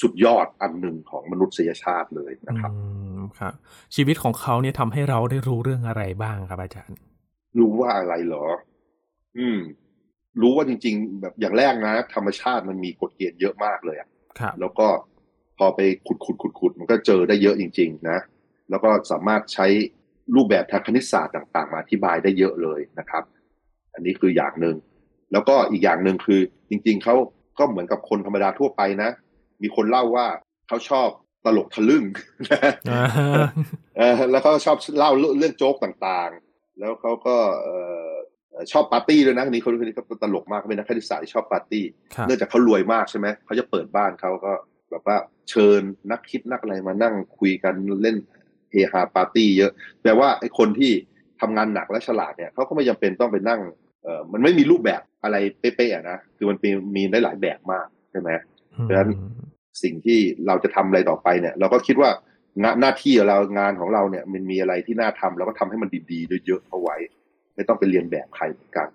สุดยอดอันหนึ่งของมนุษยชาติเลยนะครับครับชีวิตของเขาเนี่ยทำให้เราได้รู้เรื่องอะไรบ้างครับอาจารย์ รู้ว่าอะไรเหรอ อืม รู้ว่าจริง ๆ แบบอย่างแรกนะ ธรรมชาติมันมีกฎเกณฑ์เยอะมากเลยอะครับแล้วก็พอไปขุดขุดขุดขุดมันก็เจอได้เยอะจริง ๆ นะ แล้วก็สามารถใช้ รูปแบบทางคณิตศาสตร์ต่างๆ มาอธิบายได้เยอะเลยนะครับ อันนี้คืออย่างหนึ่งแล้วก็อีกอย่างหนึ่งคือจริง ๆเขาก็เหมือนกับคนธรรมดาทั่วไปนะ มีคนเล่าว่าเขาชอบตลกทะลึ่งแล้วก็ชอบเล่าเรื่องโจ๊กต่างๆ แล้วเขาก็ชอบปาร์ตี้ด้วยนะนี่เขาคนนี้เขาตลกมากเป็นนักคณิตศาสตร์ชอบปาร์ตี้ เนื่องจากเขารวยมากใช่ไหมเขาจะเปิดบ้านเขาก็แบบว่าเชิญนักคิดนักอะไรมานั่งคุยกันเล่น เฮฮาปาร์ตี้เยอะแปลว่าไอ้คนที่ทำงานหนักและฉลาดเนี่ยเขาก็ไม่จำเป็นต้องไปนั่งเออมันไม่มีรูปแบบอะไรเป๊ะๆนะคือมันมีได้หลายแบบมากใช่ไหมเพราะฉะนั้นสิ่งที่เราจะทำอะไรต่อไปเนี่ย เราก็คิดว่าหน้าที่เรางานของเราเนี่ยมันมีอะไรที่น่าทำเราก็ทำให้มันดีๆเยอะๆเอาไว้ ไม่ต้องไปเรียนแบบใครเหมือนกัน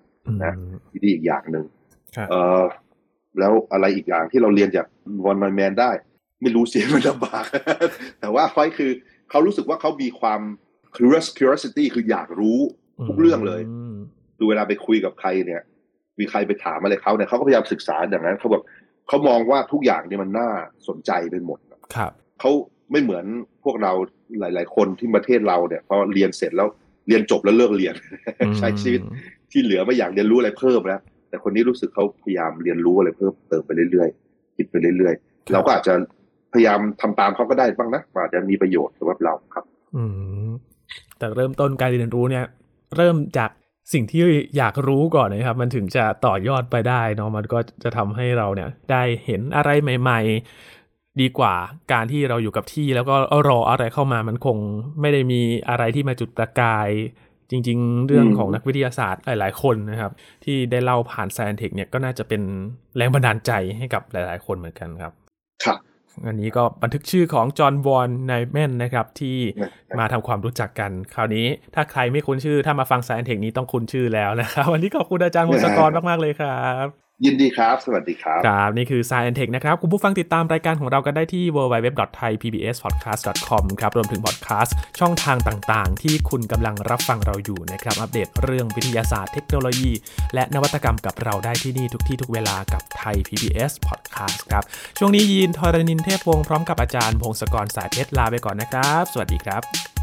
นะที่อีกอย่างหนึ่งเออแล้วอะไรอีกอย่างที่เราเรียนจากวอนแมนได้ ไม่รู้เสียมันลำบาก แต่ว่าไฟคือ เขารู้สึกว่าเขามีความ curiosity คืออยากรู้ทุกเรื่องเลยดูเวลาไปคุยกับใครเนี่ย มีใครไปถามอะไรเขาเนี่ยเขาก็พยายามศึกษาอย่างนั้นเขาแบบเขามองว่าทุกอย่างเนี่ยมันน่าสนใจไปหมดครับเขาไม่เหมือนพวกเราหลาย ๆ คนที่ประเทศเราเนี่ยพอเรียนเสร็จแล้วเรียนจบแล้วเลิกเรียน ใช้ชีวิตที่เหลือไม่อยากเรียนรู้อะไรเพิ่มแล้วแต่คนนี้รู้สึกเขาพยายามเรียนรู้อะไรเพิ่มเติมไปเรื่อยๆคิดไปเรื่อยๆเราก็อาจจะ พยายามทำตามเขาก็ได้บ้างนะอาจจะมีประโยชน์สำหรับเราครับ อืมแต่เริ่มต้นการเรียนรู้เนี่ย เริ่มจากสิ่งที่อยากรู้ก่อนนะครับ มันถึงจะต่อยอดไปได้เนาะมันก็จะทำให้เราเนี่ย ได้เห็นอะไรใหม่ ๆ ดีกว่าการที่เราอยู่กับที่ แล้วก็รออะไรเข้ามามันคงไม่ได้มีอะไรที่มาจุดประกาย จริง ๆ เรื่องของนักวิทยาศาสตร์หลาย ๆ คนนะครับ ที่ได้เล่าผ่านแซนเทคเนี่ยก็น่าจะเป็นแรงบันดาลใจให้กับหลาย ๆ คนเหมือนกันครับ ครับ อันนี้ก็บันทึกชื่อของจอห์นวอนไนแมนนะครับ ที่มาทำความรู้จักกัน คราวนี้ถ้าใครไม่คุ้นชื่อ ถ้ามาฟังสายเทคนี้ต้องคุ้นชื่อแล้วนะครับ วันนี้ขอบคุณอาจารย์มุสกรมาก ๆ เลยครับ ยินดีครับ สวัสดีครับ ครับ นี่คือ Science Tech นะครับ คุณผู้ฟังติดตามรายการของเรากันได้ที่ www.thaipbspodcast.com ครับ รวมถึงพอดแคสต์ช่องทางต่างๆ ที่คุณกำลังรับฟังเราอยู่นะครับ อัปเดตเรื่องวิทยาศาสตร์เทคโนโลยี และนวัตกรรมกับเราได้ที่นี่ทุกที่ทุกเวลากับไทย PBS Podcast ครับ ช่วงนี้ยินทรณินเทพวงศ์พร้อมกับอาจารย์พงศกรสายเพชรลาไปก่อนนะครับ สวัสดีครับ